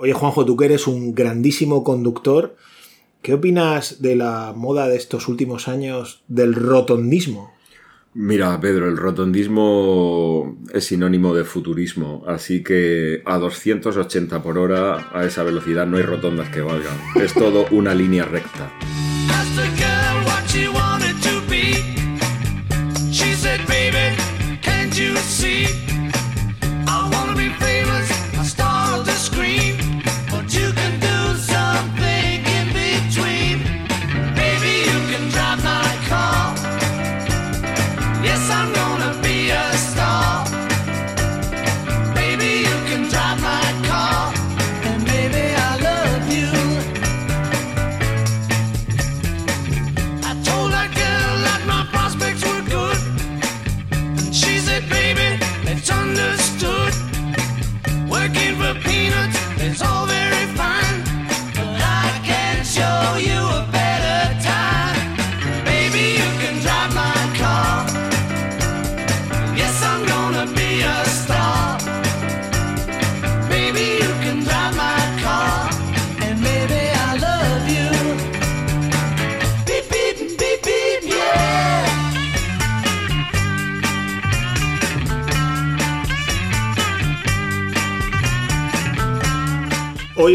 Oye, Juanjo, tú que eres un grandísimo conductor, ¿qué opinas de la moda de estos últimos años del rotondismo? Mira, Pedro, el rotondismo es sinónimo de futurismo, así que a 280 por hora, a esa velocidad, no hay rotondas que valgan. Es todo una línea recta.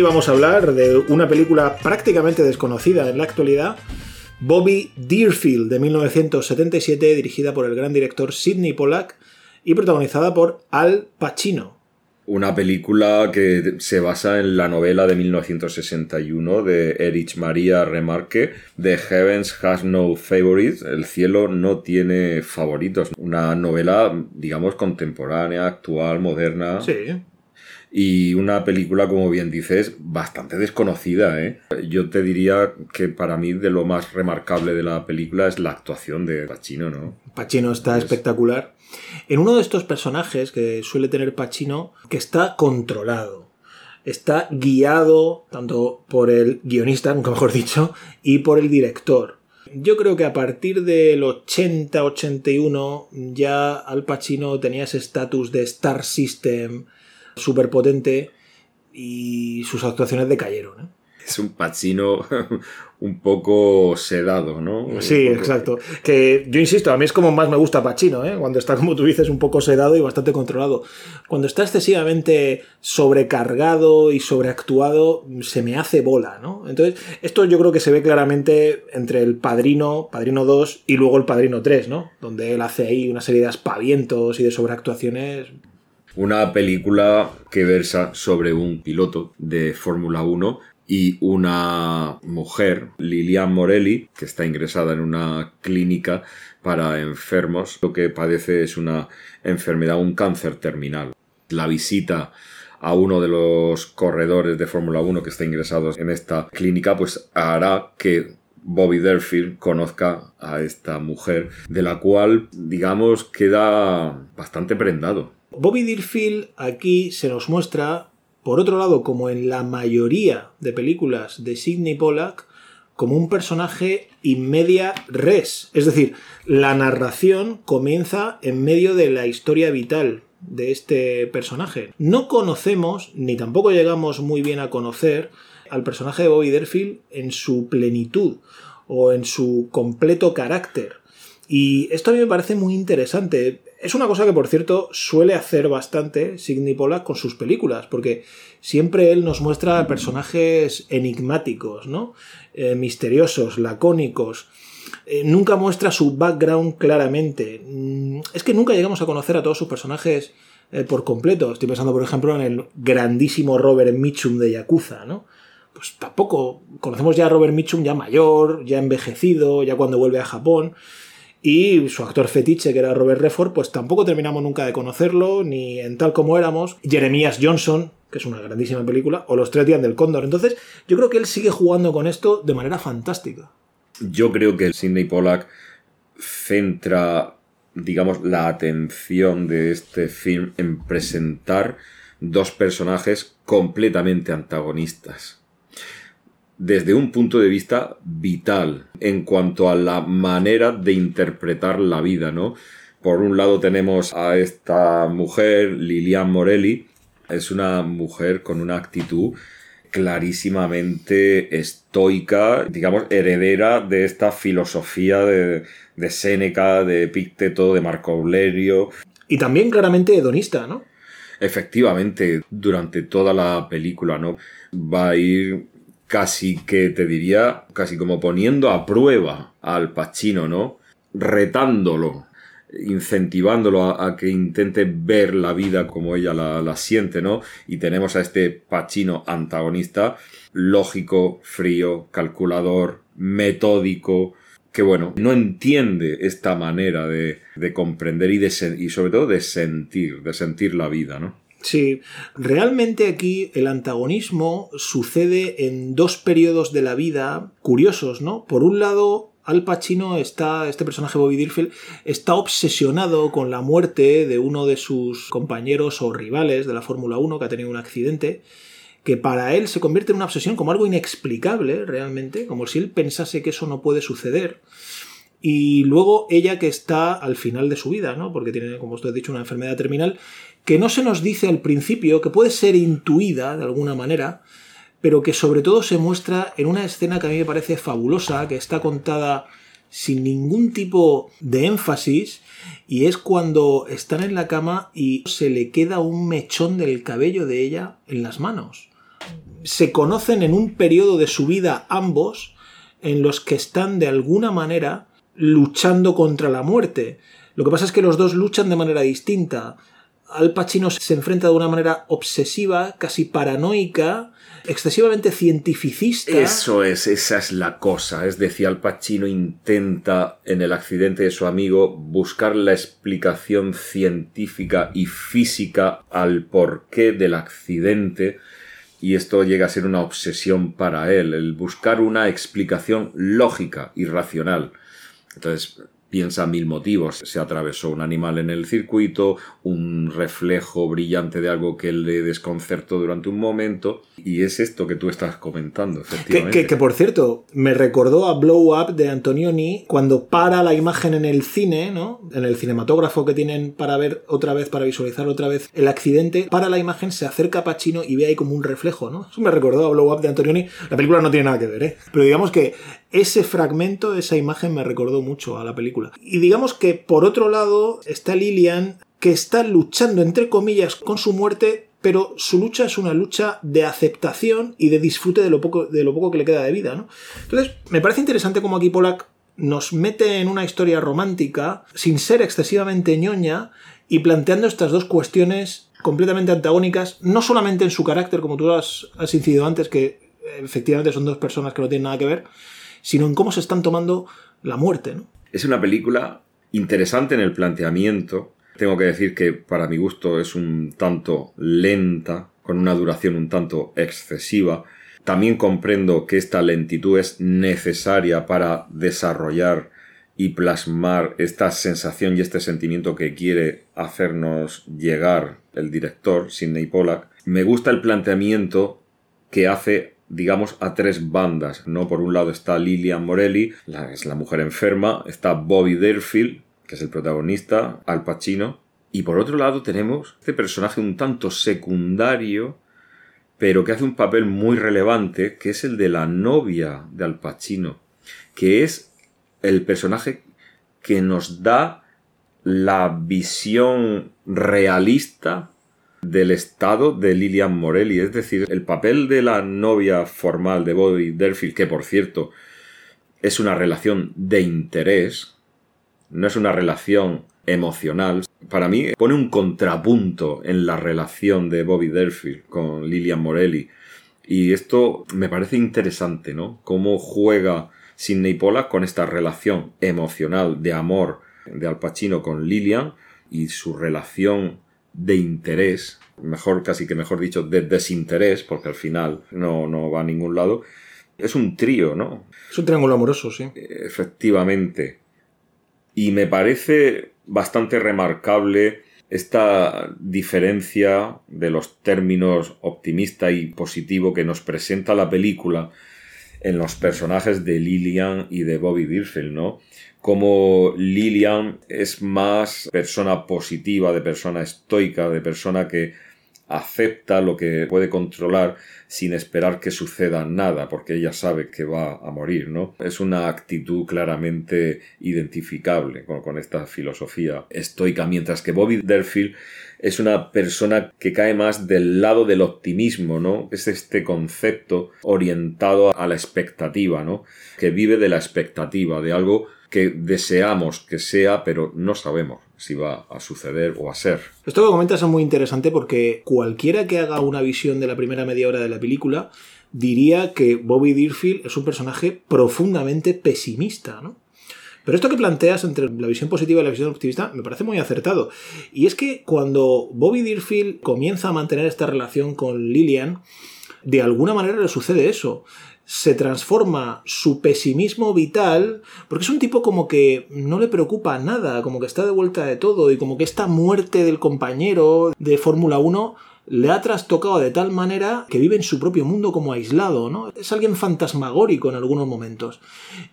Vamos a hablar de una película prácticamente desconocida en la actualidad, Bobby Deerfield, de 1977, dirigida por el gran director Sidney Pollack y protagonizada por Al Pacino. Una película que se basa en la novela de 1961 de Erich Maria Remarque, The Heavens Has No Favorites, El cielo no tiene favoritos. Una novela, digamos, contemporánea, actual, moderna. Sí, y una película, como bien dices, bastante desconocida. ¿eh? Yo te diría que para mí de lo más remarcable de la película es la actuación de Pacino, ¿no? Pacino está espectacular. En uno de estos personajes que suele tener Pacino, que está controlado. Está guiado tanto por el guionista, nunca mejor dicho, y por el director. Yo creo que a partir del 80-81 ya Al Pacino tenía ese estatus de Star System súper potente y sus actuaciones decayeron. ¿eh? Es un Pacino un poco sedado, ¿no? Sí, exacto. Que yo insisto, a mí es como más me gusta Pacino, ¿eh? cuando está, como tú dices, un poco sedado y bastante controlado. Cuando está excesivamente sobrecargado y sobreactuado, se me hace bola, ¿no? Entonces, esto yo creo que se ve claramente entre el Padrino, Padrino 2 y luego el Padrino 3, ¿no? Donde él hace ahí una serie de aspavientos y de sobreactuaciones una película que versa sobre un piloto de Fórmula 1 y una mujer, Lilian Morelli, que está ingresada en una clínica para enfermos. Lo que padece es una enfermedad, un cáncer terminal. La visita a uno de los corredores de Fórmula 1 que está ingresado en esta clínica, pues hará que Bobby Derfield conozca a esta mujer, de la cual, digamos, queda bastante prendado. Bobby Deerfield aquí se nos muestra, por otro lado, como en la mayoría de películas de Sidney Pollack, como un personaje in res. Es decir, la narración comienza en medio de la historia vital de este personaje. No conocemos, ni tampoco llegamos muy bien a conocer, al personaje de Bobby Derfield en su plenitud o en su completo carácter. Y esto a mí me parece muy interesante. Es una cosa que, por cierto, suele hacer bastante Sidney Pollack con sus películas, porque siempre él nos muestra personajes enigmáticos, ¿no? Eh, misteriosos, lacónicos. Eh, nunca muestra su background claramente. Mm, es que nunca llegamos a conocer a todos sus personajes eh, por completo. Estoy pensando, por ejemplo, en el grandísimo Robert Mitchum de Yakuza, ¿no? Pues tampoco conocemos ya a Robert Mitchum ya mayor, ya envejecido, ya cuando vuelve a Japón. Y su actor fetiche, que era Robert Redford, pues tampoco terminamos nunca de conocerlo, ni en tal como éramos. Jeremías Johnson, que es una grandísima película, o Los Tres Días del Cóndor. Entonces, yo creo que él sigue jugando con esto de manera fantástica. Yo creo que Sidney Pollack centra, digamos, la atención de este film en presentar dos personajes completamente antagonistas desde un punto de vista vital en cuanto a la manera de interpretar la vida, ¿no? Por un lado tenemos a esta mujer, Lilian Morelli, es una mujer con una actitud clarísimamente estoica, digamos, heredera de esta filosofía de, de Séneca, de Epicteto, de Marco Aurelio. Y también claramente hedonista, ¿no? Efectivamente, durante toda la película, ¿no? Va a ir casi que te diría, casi como poniendo a prueba al Pacino, ¿no? Retándolo, incentivándolo a, que intente ver la vida como ella la, siente, ¿no? Y tenemos a este Pacino antagonista, lógico, frío, calculador, metódico, que bueno, no entiende esta manera de, comprender y, de, y sobre todo de sentir, de sentir la vida, ¿no? Sí, realmente aquí el antagonismo sucede en dos periodos de la vida curiosos, ¿no? Por un lado, al Pacino está, este personaje Bobby Dirfield, está obsesionado con la muerte de uno de sus compañeros o rivales de la Fórmula 1 que ha tenido un accidente, que para él se convierte en una obsesión como algo inexplicable realmente, como si él pensase que eso no puede suceder. Y luego ella que está al final de su vida, ¿no? Porque tiene, como os he dicho, una enfermedad terminal que no se nos dice al principio, que puede ser intuida de alguna manera, pero que sobre todo se muestra en una escena que a mí me parece fabulosa, que está contada sin ningún tipo de énfasis, y es cuando están en la cama y se le queda un mechón del cabello de ella en las manos. Se conocen en un periodo de su vida ambos en los que están de alguna manera luchando contra la muerte. Lo que pasa es que los dos luchan de manera distinta. Al Pacino se enfrenta de una manera obsesiva, casi paranoica, excesivamente cientificista. Eso es, esa es la cosa. Es decir, Al Pacino intenta en el accidente de su amigo buscar la explicación científica y física al porqué del accidente y esto llega a ser una obsesión para él, el buscar una explicación lógica y racional. Entonces, piensa mil motivos. Se atravesó un animal en el circuito, un reflejo brillante de algo que le desconcertó durante un momento. Y es esto que tú estás comentando, efectivamente. Que, por cierto, me recordó a Blow Up de Antonioni cuando para la imagen en el cine, ¿no? En el cinematógrafo que tienen para ver otra vez, para visualizar otra vez el accidente, para la imagen, se acerca a Pacino y ve ahí como un reflejo, ¿no? Eso me recordó a Blow Up de Antonioni. La película no tiene nada que ver, ¿eh? Pero digamos que ese fragmento, esa imagen me recordó mucho a la película. Y digamos que por otro lado está Lilian que está luchando entre comillas con su muerte, pero su lucha es una lucha de aceptación y de disfrute de lo poco, de lo poco que le queda de vida. ¿no? Entonces, me parece interesante cómo aquí Polak nos mete en una historia romántica sin ser excesivamente ñoña y planteando estas dos cuestiones completamente antagónicas, no solamente en su carácter, como tú has, has incidido antes, que efectivamente son dos personas que no tienen nada que ver, sino en cómo se están tomando la muerte. ¿no? Es una película interesante en el planteamiento. Tengo que decir que para mi gusto es un tanto lenta, con una duración un tanto excesiva. También comprendo que esta lentitud es necesaria para desarrollar y plasmar esta sensación y este sentimiento que quiere hacernos llegar el director, Sidney Pollack. Me gusta el planteamiento que hace digamos, a tres bandas, ¿no? Por un lado está Lilian Morelli, es la mujer enferma, está Bobby Derfield, que es el protagonista, Al Pacino, y por otro lado tenemos este personaje un tanto secundario, pero que hace un papel muy relevante, que es el de la novia de Al Pacino, que es el personaje que nos da la visión realista del estado de Lilian Morelli, es decir, el papel de la novia formal de Bobby Derfield, que por cierto es una relación de interés, no es una relación emocional. Para mí pone un contrapunto en la relación de Bobby Derfield con Lilian Morelli. Y esto me parece interesante, ¿no? Cómo juega Sidney Pollack con esta relación emocional de amor de Al Pacino con Lilian y su relación de interés, mejor casi que mejor dicho, de desinterés, porque al final no, no va a ningún lado. Es un trío, ¿no? Es un triángulo amoroso, sí. Efectivamente. Y me parece bastante remarcable esta diferencia de los términos optimista y positivo que nos presenta la película en los personajes de Lillian y de Bobby Birfield, ¿no? como Lilian es más persona positiva, de persona estoica, de persona que acepta lo que puede controlar sin esperar que suceda nada, porque ella sabe que va a morir, ¿no? Es una actitud claramente identificable con, con esta filosofía estoica, mientras que Bobby Derfield es una persona que cae más del lado del optimismo, ¿no? Es este concepto orientado a la expectativa, ¿no? Que vive de la expectativa, de algo que deseamos que sea, pero no sabemos si va a suceder o a ser. Esto que comentas es muy interesante porque cualquiera que haga una visión de la primera media hora de la película diría que Bobby Deerfield es un personaje profundamente pesimista, ¿no? Pero esto que planteas entre la visión positiva y la visión optimista me parece muy acertado. Y es que cuando Bobby Deerfield comienza a mantener esta relación con Lillian, de alguna manera le sucede eso. Se transforma su pesimismo vital, porque es un tipo como que no le preocupa nada, como que está de vuelta de todo, y como que esta muerte del compañero de Fórmula 1 le ha trastocado de tal manera que vive en su propio mundo como aislado, ¿no? Es alguien fantasmagórico en algunos momentos.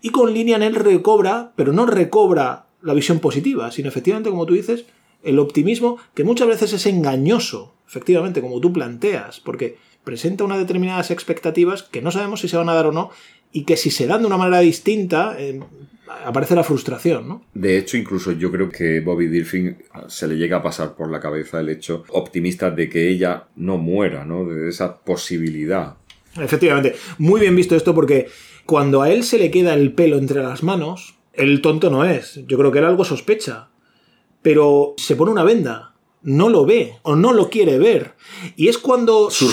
Y con Linian él recobra, pero no recobra la visión positiva, sino efectivamente, como tú dices, el optimismo, que muchas veces es engañoso, efectivamente, como tú planteas, porque presenta unas determinadas expectativas que no sabemos si se van a dar o no, y que si se dan de una manera distinta, eh, aparece la frustración, ¿no? De hecho, incluso yo creo que Bobby Dirfing se le llega a pasar por la cabeza el hecho optimista de que ella no muera, ¿no? De esa posibilidad. Efectivamente, muy bien visto esto porque cuando a él se le queda el pelo entre las manos, el tonto no es. Yo creo que él algo sospecha. Pero se pone una venda, no lo ve o no lo quiere ver. Y es cuando su,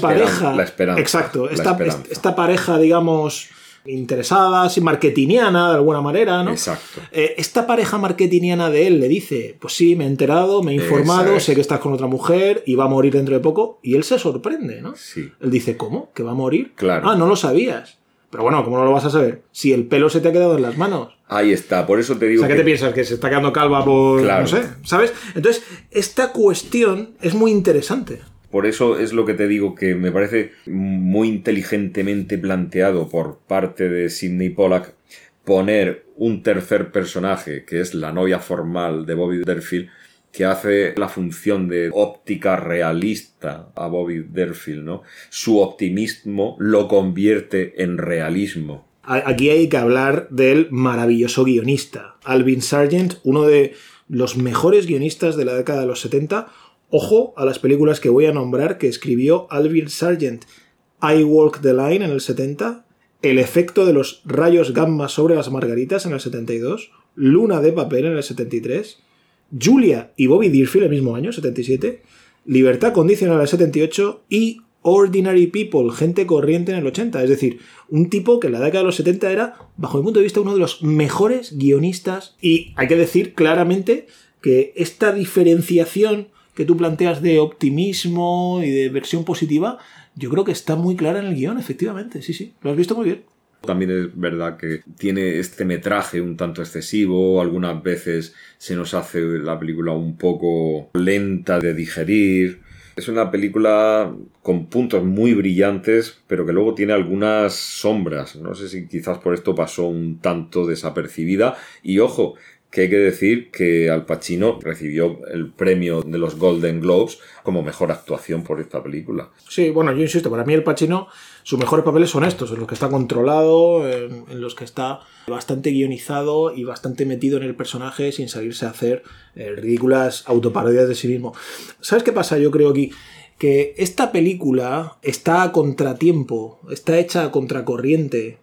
pareja. La esperanza. Exacto, esta, esta pareja, digamos interesada, así marketingiana de alguna manera, ¿no? Exacto. Eh, esta pareja marketingiana de él le dice, pues sí, me he enterado, me he informado, sé que estás con otra mujer y va a morir dentro de poco, y él se sorprende, ¿no? Sí. Él dice, ¿cómo? ¿Que va a morir? Claro. Ah, no lo sabías. Pero bueno, ¿cómo no lo vas a saber? Si el pelo se te ha quedado en las manos. Ahí está, por eso te digo. O sea, ¿qué te piensas? ¿Que se está quedando calva por. Claro. No sé, ¿sabes? Entonces, esta cuestión es muy interesante. Por eso es lo que te digo que me parece muy inteligentemente planteado por parte de Sidney Pollack poner un tercer personaje, que es la novia formal de Bobby Derfield, que hace la función de óptica realista a Bobby Derfield, ¿no? Su optimismo lo convierte en realismo. Aquí hay que hablar del maravilloso guionista, Alvin Sargent, uno de los mejores guionistas de la década de los 70, Ojo a las películas que voy a nombrar que escribió Alvin Sargent. I Walk the Line en el 70, El efecto de los rayos gamma sobre las margaritas en el 72, Luna de papel en el 73, Julia y Bobby Deerfield el mismo año, 77, Libertad condicional en el 78 y Ordinary People, gente corriente en el 80. Es decir, un tipo que en la década de los 70 era, bajo mi punto de vista, uno de los mejores guionistas. Y hay que decir claramente que esta diferenciación que tú planteas de optimismo y de versión positiva, yo creo que está muy clara en el guion, efectivamente. Sí, sí, lo has visto muy bien. También es verdad que tiene este metraje un tanto excesivo, algunas veces se nos hace la película un poco lenta de digerir. Es una película con puntos muy brillantes, pero que luego tiene algunas sombras. No sé si quizás por esto pasó un tanto desapercibida. Y ojo, que hay que decir que Al Pacino recibió el premio de los Golden Globes como mejor actuación por esta película. Sí, bueno, yo insisto, para mí El Pacino, sus mejores papeles son estos, en los que está controlado, en, los que está bastante guionizado y bastante metido en el personaje sin salirse a hacer eh, ridículas autoparodias de sí mismo. ¿Sabes qué pasa? Yo creo aquí que esta película está a contratiempo, está hecha a contracorriente.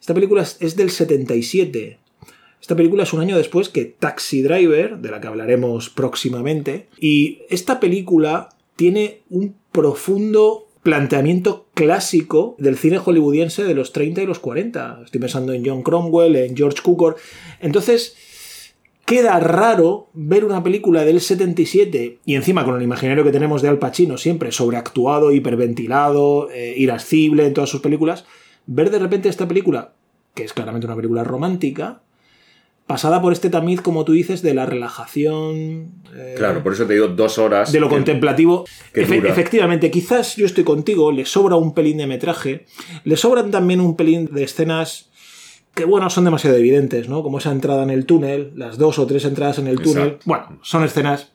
Esta película es del 77 esta película es un año después que Taxi Driver, de la que hablaremos próximamente, y esta película tiene un profundo planteamiento clásico del cine hollywoodiense de los 30 y los 40. Estoy pensando en John Cromwell, en George Cukor. Entonces, queda raro ver una película del 77 y encima con el imaginario que tenemos de Al Pacino siempre sobreactuado, hiperventilado, eh, irascible en todas sus películas, ver de repente esta película, que es claramente una película romántica, pasada por este tamiz, como tú dices, de la relajación. Eh, claro, por eso te digo dos horas. De lo contemplativo. efectivamente, quizás yo estoy contigo, le sobra un pelín de metraje, le sobran también un pelín de escenas que, bueno, son demasiado evidentes, ¿no? Como esa entrada en el túnel, las dos o tres entradas en el túnel. Bueno, son escenas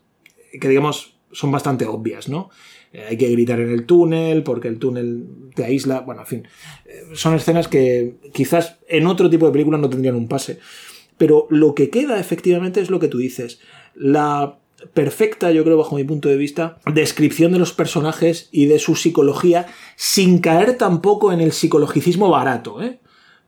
que, digamos, son bastante obvias, ¿no? eh, hay que gritar en el túnel porque el túnel te aísla. Bueno, en fin, eh, son escenas que quizás en otro tipo de película no tendrían un pase. Pero lo que queda efectivamente es lo que tú dices. La perfecta, yo creo, bajo mi punto de vista, descripción de los personajes y de su psicología, sin caer tampoco en el psicologicismo barato, ¿eh?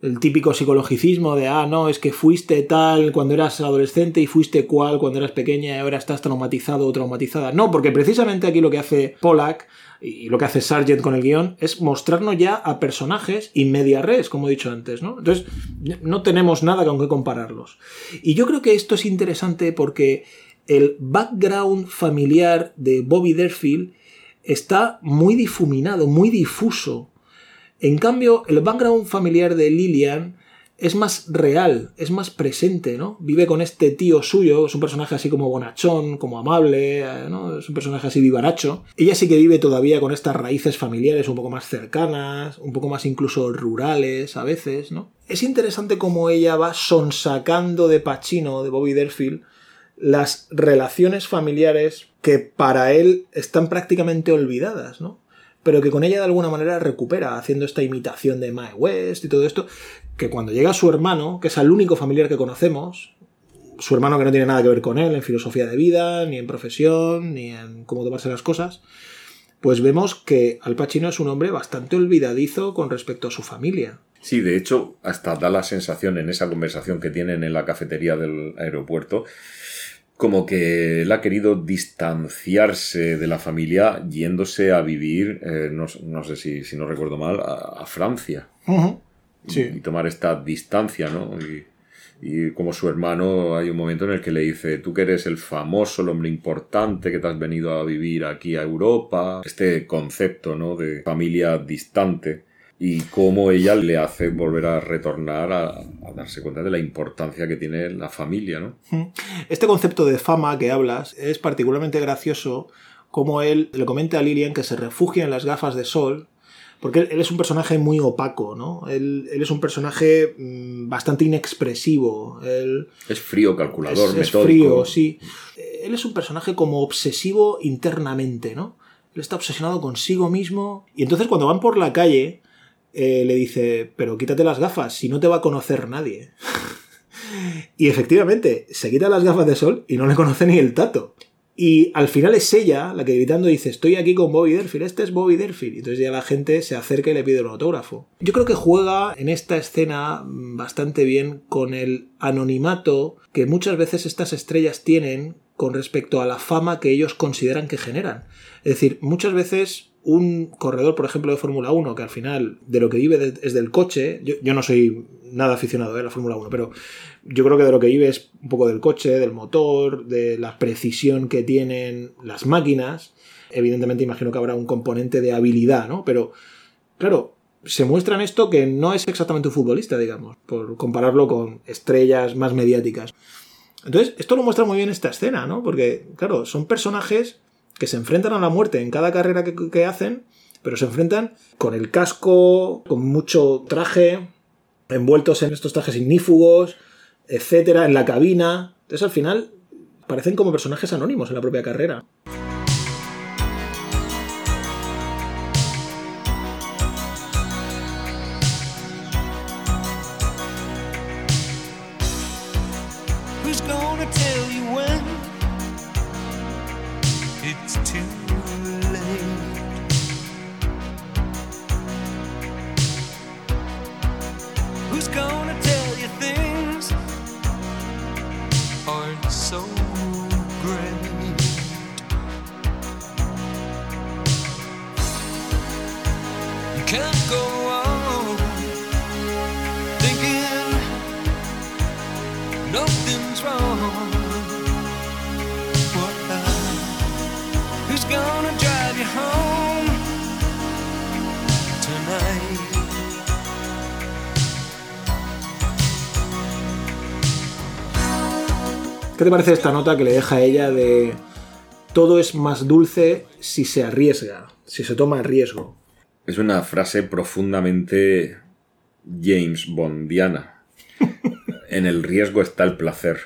El típico psicologicismo de, ah, no, es que fuiste tal cuando eras adolescente y fuiste cual cuando eras pequeña y ahora estás traumatizado o traumatizada. No, porque precisamente aquí lo que hace Pollack y lo que hace Sargent con el guion es mostrarnos ya a personajes y media res, como he dicho antes, ¿no? Entonces, no tenemos nada con qué compararlos. Y yo creo que esto es interesante porque el background familiar de Bobby Derfield está muy difuminado, muy difuso. En cambio, el background familiar de Lillian es más real, es más presente, ¿no? Vive con este tío suyo, es un personaje así como bonachón, como amable, eh, ¿no? Es un personaje así vivaracho. Ella sí que vive todavía con estas raíces familiares un poco más cercanas, un poco más incluso rurales a veces, ¿no? Es interesante cómo ella va sonsacando de Pacino, de Bobby Derfield, las relaciones familiares que para él están prácticamente olvidadas, ¿no? Pero que con ella de alguna manera recupera, haciendo esta imitación de Mae West y todo esto, que cuando llega su hermano, que es el único familiar que conocemos, su hermano que no tiene nada que ver con él en filosofía de vida, ni en profesión, ni en cómo tomarse las cosas, pues vemos que Al Pacino es un hombre bastante olvidadizo con respecto a su familia. Sí, de hecho, hasta da la sensación en esa conversación que tienen en la cafetería del aeropuerto, como que él ha querido distanciarse de la familia yéndose a vivir, eh, no, sé si, si, no recuerdo mal, a, Francia. sí. y, tomar esta distancia, ¿no? Y, y, como su hermano hay un momento en el que le dice, tú que eres el famoso, el hombre importante, que te has venido a vivir aquí a Europa, este concepto, ¿no? De familia distante y cómo ella le hace volver a retornar a, darse cuenta de la importancia que tiene la familia, ¿no? Este concepto de fama que hablas es particularmente gracioso como él le comenta a Lilian que se refugia en las gafas de sol porque él, es un personaje muy opaco, ¿no? Él, es un personaje mm, bastante inexpresivo. Él es frío, calculador, es, es frío, sí. Él es un personaje como obsesivo internamente, ¿no? Él está obsesionado consigo mismo. Y entonces cuando van por la calle, eh, le dice, pero quítate las gafas, si no te va a conocer nadie. y efectivamente, se quita las gafas de sol y no le conoce ni el tato. Y al final es ella la que gritando dice, estoy aquí con Bobby Derfield, este es Bobby Derfield. Y entonces ya la gente se acerca y le pide un autógrafo. Yo creo que juega en esta escena bastante bien con el anonimato que muchas veces estas estrellas tienen con respecto a la fama que ellos consideran que generan. Es decir, muchas veces un corredor, por ejemplo, de Fórmula 1, que al final de lo que vive es del coche, yo, no soy nada aficionado a la Fórmula 1, pero yo creo que de lo que vive es un poco del coche, del motor, de la precisión que tienen las máquinas. Evidentemente imagino que habrá un componente de habilidad, ¿no? Pero, claro, se muestra en esto que no es exactamente un futbolista, digamos, por compararlo con estrellas más mediáticas. Entonces, esto lo muestra muy bien esta escena, ¿no? Porque, claro, son personajes que se enfrentan a la muerte en cada carrera que, hacen, pero se enfrentan con el casco, con mucho traje, envueltos en estos trajes ignífugos, etcétera, en la cabina. Entonces al final parecen como personajes anónimos en la propia carrera. who's going ¿Qué te parece esta nota que le deja a ella de todo es más dulce si se arriesga, si se toma el riesgo? Es una frase profundamente James Bondiana. en el riesgo está el placer.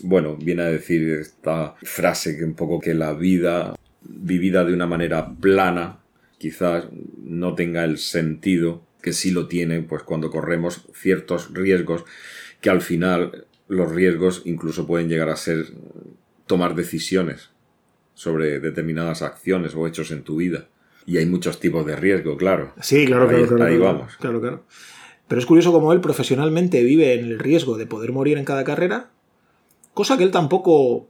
Bueno, viene a decir esta frase que un poco que la vida vivida de una manera plana, quizás no tenga el sentido que sí lo tiene, pues cuando corremos ciertos riesgos, que al final los riesgos incluso pueden llegar a ser tomar decisiones sobre determinadas acciones o hechos en tu vida. Y hay muchos tipos de riesgo, claro. Sí, claro, Ahí- claro, claro. ahí claro, vamos. Claro, claro. Pero es curioso como él profesionalmente vive en el riesgo de poder morir en cada carrera, cosa que él tampoco,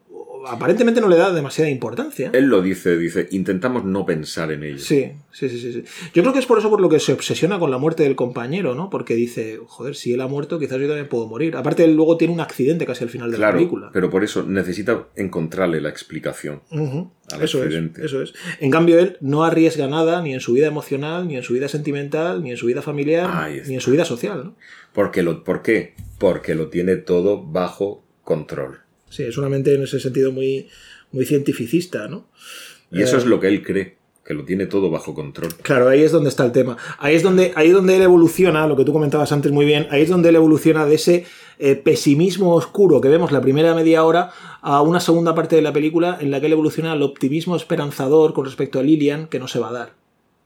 aparentemente no le da demasiada importancia. Él lo dice, dice, intentamos no pensar en ello. Sí, sí, sí, sí. Yo creo que es por eso por lo que se obsesiona con la muerte del compañero, ¿no? Porque dice, joder, si él ha muerto, quizás yo también puedo morir. Aparte, él luego tiene un accidente casi al final de la película. pero por eso necesita encontrarle la explicación. Al Eso es, accidente. eso es. En cambio, él no arriesga nada ni en su vida emocional, ni en su vida sentimental, ni en su vida familiar, ni en su vida social, ¿no? Porque lo, ¿Por qué? Porque lo tiene todo bajo control. Sí, es una mente en ese sentido muy, muy cientificista, ¿no? Y eso Eh, es lo que él cree, que lo tiene todo bajo control. Claro, ahí es donde está el tema. Ahí es donde, ahí es donde él evoluciona, lo que tú comentabas antes muy bien, ahí es donde él evoluciona de ese eh, pesimismo oscuro que vemos la primera media hora a una segunda parte de la película en la que él evoluciona al optimismo esperanzador con respecto a Lilian que no se va a dar.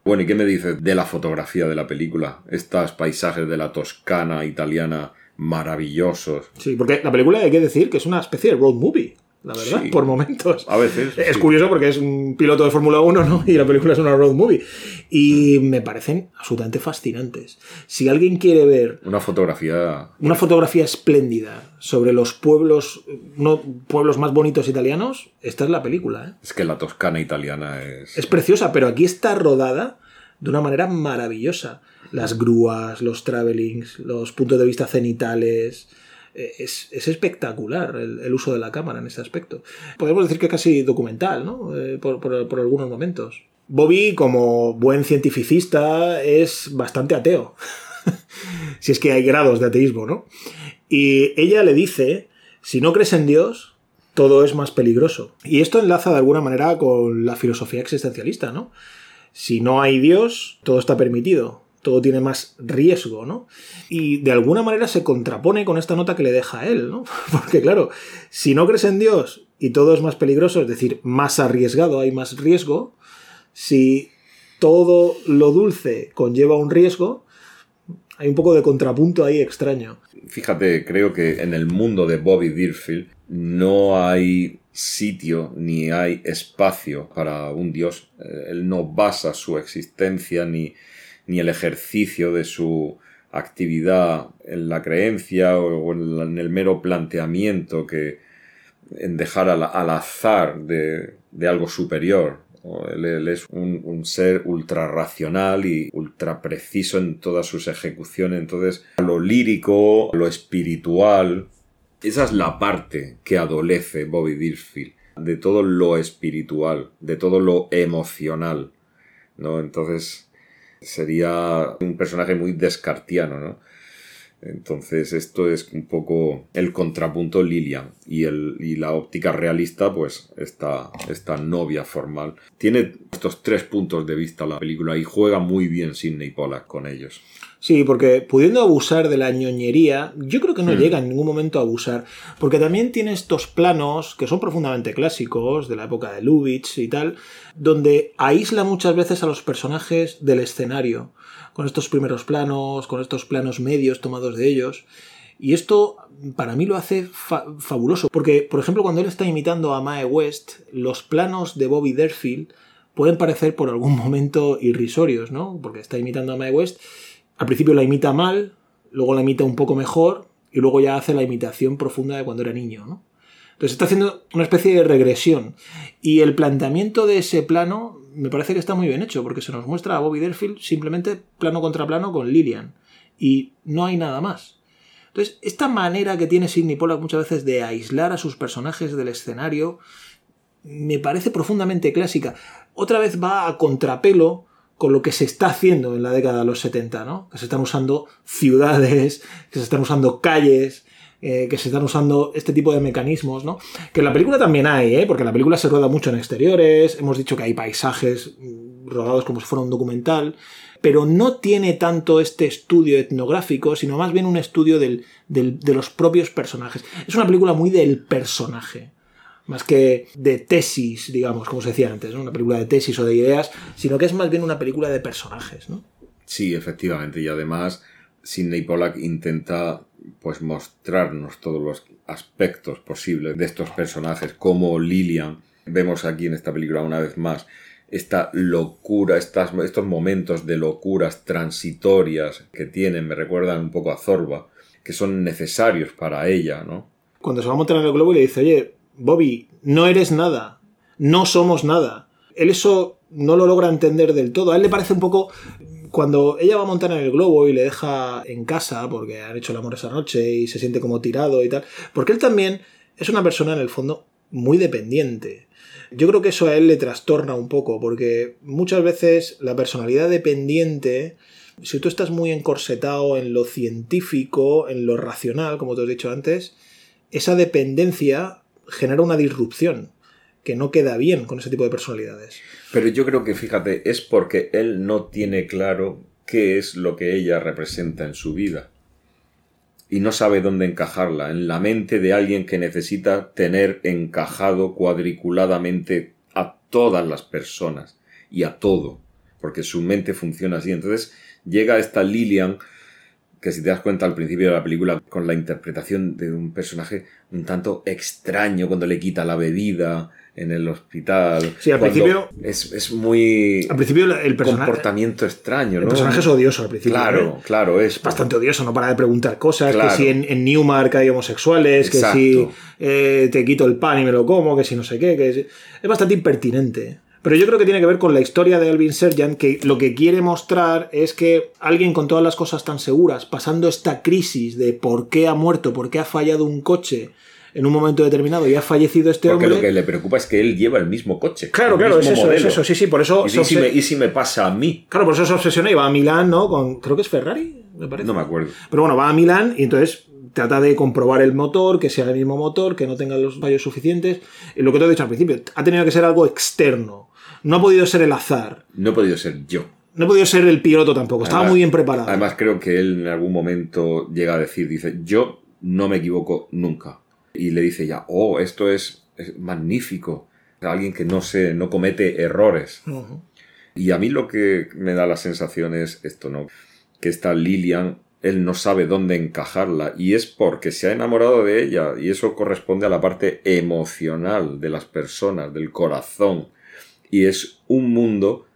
Bueno, ¿y qué me dices de la fotografía de la película? Estos paisajes de la Toscana italiana maravillosos. Sí, porque la película hay que decir que es una especie de road movie, la verdad, Sí. por momentos. A veces. Es sí. curioso porque es un piloto de Fórmula 1, ¿no? Y la película es una road movie. Y me parecen absolutamente fascinantes. Si alguien quiere ver Una fotografía. una fotografía espléndida sobre los pueblos, no, pueblos más bonitos italianos, esta es la película. ¿eh? Es que la Toscana italiana es. Es preciosa, pero aquí está rodada de una manera maravillosa. Las grúas, los travelings, los puntos de vista cenitales. eh, Es, es espectacular el, el uso de la cámara en este aspecto. Podemos decir que es casi documental, ¿no? Eh, por, por- por algunos momentos. Bobby, como buen cientificista, es bastante ateo. si es que hay grados de ateísmo, ¿no? Y ella le dice, si no crees en Dios, todo es más peligroso. Y esto enlaza de alguna manera con la filosofía existencialista, ¿no? Si no hay Dios, todo está permitido, todo tiene más riesgo, ¿no? Y de alguna manera se contrapone con esta nota que le deja a él, ¿no? Porque claro, si no crees en Dios y todo es más peligroso, es decir, más arriesgado, hay más riesgo, si todo lo dulce conlleva un riesgo, hay un poco de contrapunto ahí extraño. Fíjate, creo que en el mundo de Bobby Deerfield no hay sitio ni hay espacio para un dios. Eh, Él no basa su existencia ni, ni el ejercicio de su actividad en la creencia o en, el mero planteamiento que en dejar al, azar de, de algo superior. Él, él es un, ser ultra racional y ultra preciso en todas sus ejecuciones. Entonces, lo lírico, lo espiritual, esa es la parte que adolece Bobby Deerfield, de todo lo espiritual, de todo lo emocional, ¿no? Entonces, sería un personaje muy descartiano, ¿no? Entonces, esto es un poco el contrapunto Lilian y, el, y la óptica realista, pues esta, esta novia formal. Tiene estos tres puntos de vista la película y juega muy bien Sidney Pollack con ellos. Sí, porque pudiendo abusar de la ñoñería, yo creo que no Hmm. llega en ningún momento a abusar. Porque también tiene estos planos que son profundamente clásicos, de la época de Lubitsch y tal, donde aísla muchas veces a los personajes del escenario, con estos primeros planos, con estos planos medios tomados de ellos. Y esto para mí lo hace fa- fabuloso, porque por ejemplo cuando él está imitando a Mae West, los planos de Bobby Derfield pueden parecer por algún momento irrisorios, ¿no? Porque está imitando a Mae West al principio la imita mal, luego la imita un poco mejor y luego ya hace la imitación profunda de cuando era niño, ¿no? Entonces está haciendo una especie de regresión. Y el planteamiento de ese plano me parece que está muy bien hecho, porque se nos muestra a Bobby Derfield simplemente plano contra plano con Lillian. Y no hay nada más. Entonces, esta manera que tiene Sidney Pollack muchas veces de aislar a sus personajes del escenario me parece profundamente clásica. Otra vez va a contrapelo con lo que se está haciendo en la década de los 70, ¿no? Que se están usando ciudades, que se están usando calles, eh, que se están usando este tipo de mecanismos, ¿no? Que en la película también hay, ¿eh? Porque la película se rueda mucho en exteriores, hemos dicho que hay paisajes mm, rodados como si fuera un documental, pero no tiene tanto este estudio etnográfico, sino más bien un estudio del- de los propios personajes. Es una película muy del personaje más que de tesis, digamos, como se decía antes, ¿no? una película de tesis o de ideas, sino que es más bien una película de personajes, ¿no? Sí, efectivamente, y además Sidney Pollack intenta pues mostrarnos todos los aspectos posibles de estos personajes, como Lilian, vemos aquí en esta película una vez más esta locura, estas, estos momentos de locuras transitorias que tienen, me recuerdan un poco a Zorba, que son necesarios para ella, ¿no? Cuando se va a montar en el globo y le dice, oye, Bobby, no eres nada, no somos nada. Él eso no lo logra entender del todo. A él le parece un poco cuando ella va a montar en el globo y le deja en casa porque han hecho el amor esa noche y se siente como tirado y tal, porque él también es una persona en el fondo muy dependiente. Yo creo que eso a él le trastorna un poco porque muchas veces la personalidad dependiente, si tú estás muy encorsetado en lo científico, en lo racional, como te he dicho antes, esa dependencia genera una disrupción que no queda bien con ese tipo de personalidades. Pero yo creo que, fíjate, es porque él no tiene claro qué es lo que ella representa en su vida. Y no sabe dónde encajarla, en la mente de alguien que necesita tener encajado cuadriculadamente a todas las personas y a todo, porque su mente funciona así. Entonces llega esta Lilian, que si te das cuenta al principio de la película, con la interpretación de un personaje un tanto extraño, cuando le quita la bebida, en el hospital. Sí, al principio. Es, es, muy. Al principio el personaje. comportamiento extraño, ¿no? El personaje es odioso al principio. Claro, ¿eh? claro, es. Bastante odioso, no para de preguntar cosas. Que si en, en, Newmark hay homosexuales, que si eh, te quito el pan y me lo como, que si no sé qué. Que es bastante impertinente. Pero yo creo que tiene que ver con la historia de Alvin Serjan, que lo que quiere mostrar es que alguien con todas las cosas tan seguras, pasando esta crisis de por qué ha muerto, por qué ha fallado un coche, en un momento determinado y ha fallecido este Porque hombre. lo que le preocupa es que él lleva el mismo coche. Claro, el claro, es eso, modelo. es eso, sí, sí, por eso. Y, si me, y si me pasa a mí. Claro, por eso se obsesiona y va a Milán, ¿no? Con, creo que es Ferrari, me parece. No me acuerdo. Pero bueno, va a Milán y entonces trata de comprobar el motor, que sea el mismo motor, que no tenga los fallos suficientes. Lo que te he dicho al principio, ha tenido que ser algo externo. No ha podido ser el azar. No he podido ser yo. No ha podido ser el piloto tampoco. Estaba Además- muy bien preparado. Además, creo que él en algún momento llega a decir, dice, yo no me equivoco nunca. Y le dice ya, oh, esto es, es magnífico. Alguien que no se, no comete errores. Y a mí lo que me da la sensación es esto, ¿no? Que esta Lilian, él no sabe dónde encajarla y es porque se ha enamorado de ella y eso corresponde a la parte emocional de las personas, del corazón. Y es un mundo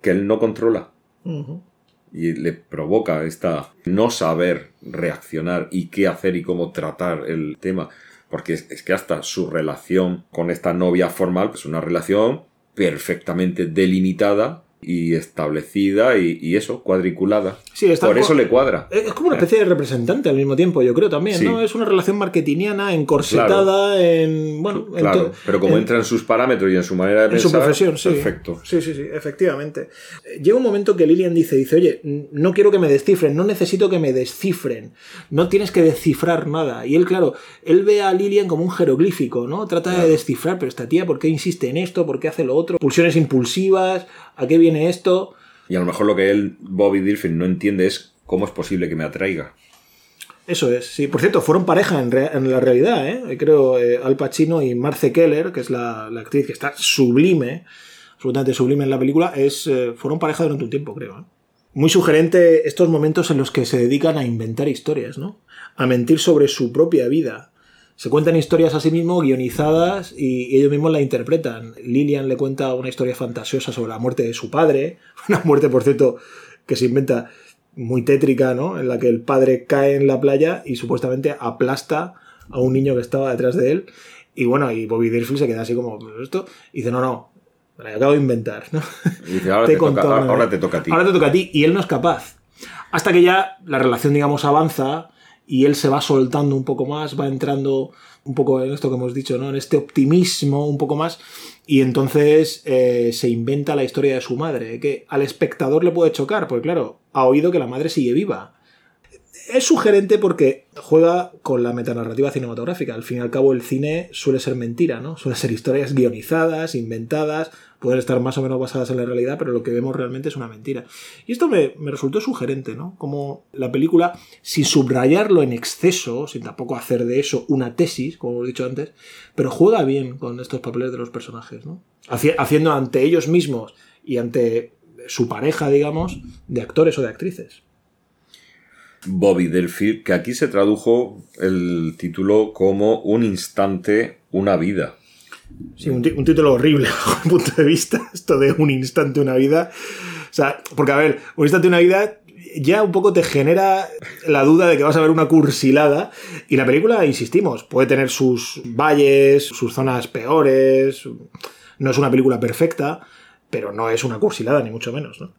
que él no controla y le provoca esta no saber reaccionar y qué hacer y cómo tratar el tema. Porque es, es que hasta su relación con esta novia formal es una relación perfectamente delimitada y establecida y, y eso, cuadriculada. Sí, está Por eso le cuadra. Es como una especie de representante al mismo tiempo, yo creo también, Sí. ¿no? Es una relación marketingiana, encorsetada, en. Bueno, en Claro, to- pero como en- entra en sus parámetros y en su manera de En su pensar, profesión, sí. perfecto. Sí, sí, sí, efectivamente. Eh, Llega un momento que Lilian dice, dice, oye, no quiero que me descifren, no necesito que me descifren, no tienes que descifrar nada. Y él, claro, él ve a Lilian como un jeroglífico, ¿no? Trata de descifrar, pero esta tía, ¿por qué insiste en esto? ¿Por qué hace lo otro? Pulsiones impulsivas, ¿a qué viene esto? Y a lo mejor lo que él, Bobby Dilfin, no entiende es cómo es posible que me atraiga. Eso es, sí. Por cierto, fueron pareja en, la realidad, ¿eh? Creo eh, Al Pacino y Marce Keller, que es la, la actriz que está sublime, absolutamente sublime en la película, es, eh, fueron pareja durante un tiempo, creo. ¿eh? Muy sugerente estos momentos en los que se dedican a inventar historias, ¿no? A mentir sobre su propia vida. Se cuentan historias a sí mismos, guionizadas, y ellos mismos la interpretan. Lilian le cuenta una historia fantasiosa sobre la muerte de su padre, una muerte, por cierto, que se inventa muy tétrica, ¿no? En la que el padre cae en la playa y supuestamente aplasta a un niño que estaba detrás de él. Y bueno, y Bobby Deerfield se queda así como, "¿Pero esto? Y dice, no, no, me la acabo de inventar, ¿no? Y dice, ahora Te te, toca, ahora, ahora te toca a ti. Ahora te toca a ti. Y él no es capaz. Hasta que ya la relación, digamos, avanza y él se va soltando un poco más, va entrando un poco en esto que hemos dicho, ¿no? En este optimismo un poco más. Y entonces eh, se inventa la historia de su madre, que al espectador le puede chocar, porque claro, ha oído que la madre sigue viva. Es sugerente porque juega con la metanarrativa cinematográfica. Al fin y al cabo, el cine suele ser mentira, ¿no? Suele ser historias guionizadas, inventadas, pueden estar más o menos basadas en la realidad, pero lo que vemos realmente es una mentira. Y esto me, me resultó sugerente, ¿no? Como la película, sin subrayarlo en exceso, sin tampoco hacer de eso una tesis, como hemos dicho antes, pero juega bien con estos papeles de los personajes, ¿no? Haciendo ante ellos mismos y ante su pareja, digamos, de actores o de actrices. Bobby Delphi, que aquí se tradujo el título como Un instante, una vida. Sí, un, título horrible desde mi punto de vista, esto de Un instante, una vida. O sea, porque a ver, Un instante, una vida ya un poco te genera la duda de que vas a ver una cursilada. Y la película, insistimos, puede tener sus valles, sus zonas peores. No es una película perfecta, pero no es una cursilada, ni mucho menos. ¿no?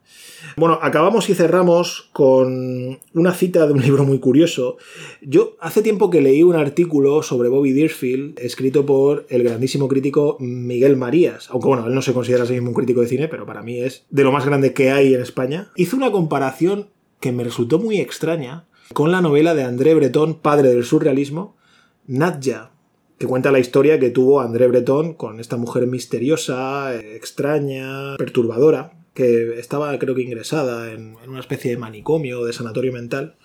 Bueno, acabamos y cerramos con una cita de un libro muy curioso. Yo hace tiempo que leí un artículo sobre Bobby Deerfield, escrito por el grandísimo crítico Miguel Marías, aunque bueno, él no se considera a sí mismo un crítico de cine, pero para mí es de lo más grande que hay en España. Hizo una comparación que me resultó muy extraña con la novela de André Breton, padre del surrealismo, Nadja, que cuenta la historia que tuvo André Breton con esta mujer misteriosa, extraña, perturbadora, que estaba creo que ingresada en, una especie de manicomio o de sanatorio mental.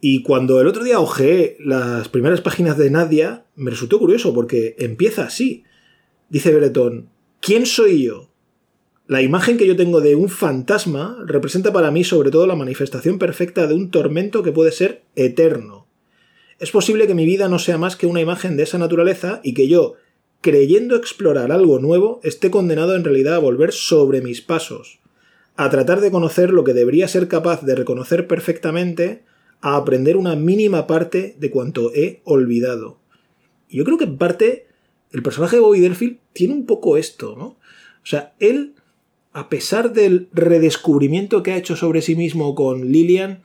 Y cuando el otro día ojeé las primeras páginas de Nadia, me resultó curioso porque empieza así. Dice Breton, ¿quién soy yo? La imagen que yo tengo de un fantasma representa para mí sobre todo la manifestación perfecta de un tormento que puede ser eterno. Es posible que mi vida no sea más que una imagen de esa naturaleza y que yo, creyendo explorar algo nuevo, esté condenado en realidad a volver sobre mis pasos, a tratar de conocer lo que debería ser capaz de reconocer perfectamente, a aprender una mínima parte de cuanto he olvidado. Y yo creo que en parte el personaje de Bobby Delfield tiene un poco esto, ¿no? O sea, él, a pesar del redescubrimiento que ha hecho sobre sí mismo con Lillian,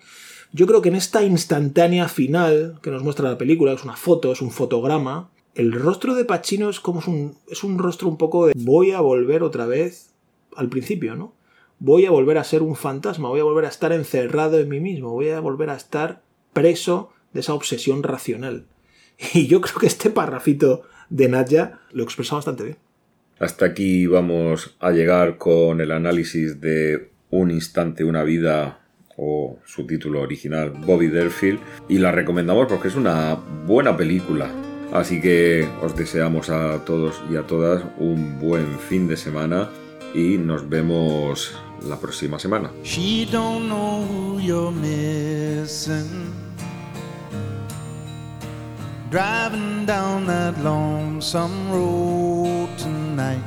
yo creo que en esta instantánea final que nos muestra la película, es una foto, es un fotograma, el rostro de Pacino es como un, es un rostro un poco de voy a volver otra vez al principio, ¿no? Voy a volver a ser un fantasma, voy a volver a estar encerrado en mí mismo, voy a volver a estar preso de esa obsesión racional. Y yo creo que este parrafito de Nadja lo expresa bastante bien. Hasta aquí vamos a llegar con el análisis de Un instante, una vida o su título original, Bobby Derfield, y la recomendamos porque es una buena película. Así que os deseamos a todos y a todas un buen fin de semana y nos vemos la próxima semana. Driving down that lonesome road tonight.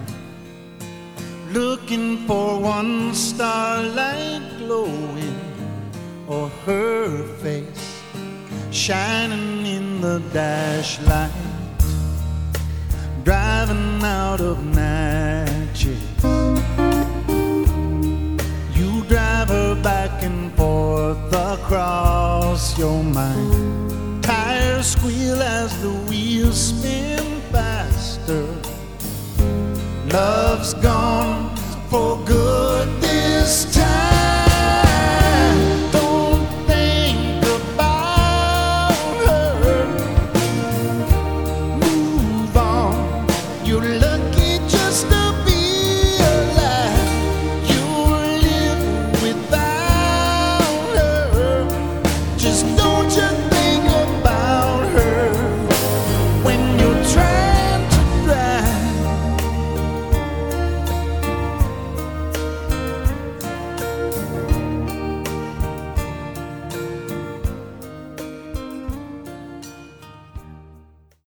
Looking for one starlight glowing or her face shining in the dash light, driving out of Natchez. You drive her back and forth across your mind. Tires squeal as the wheels spin faster. Love's gone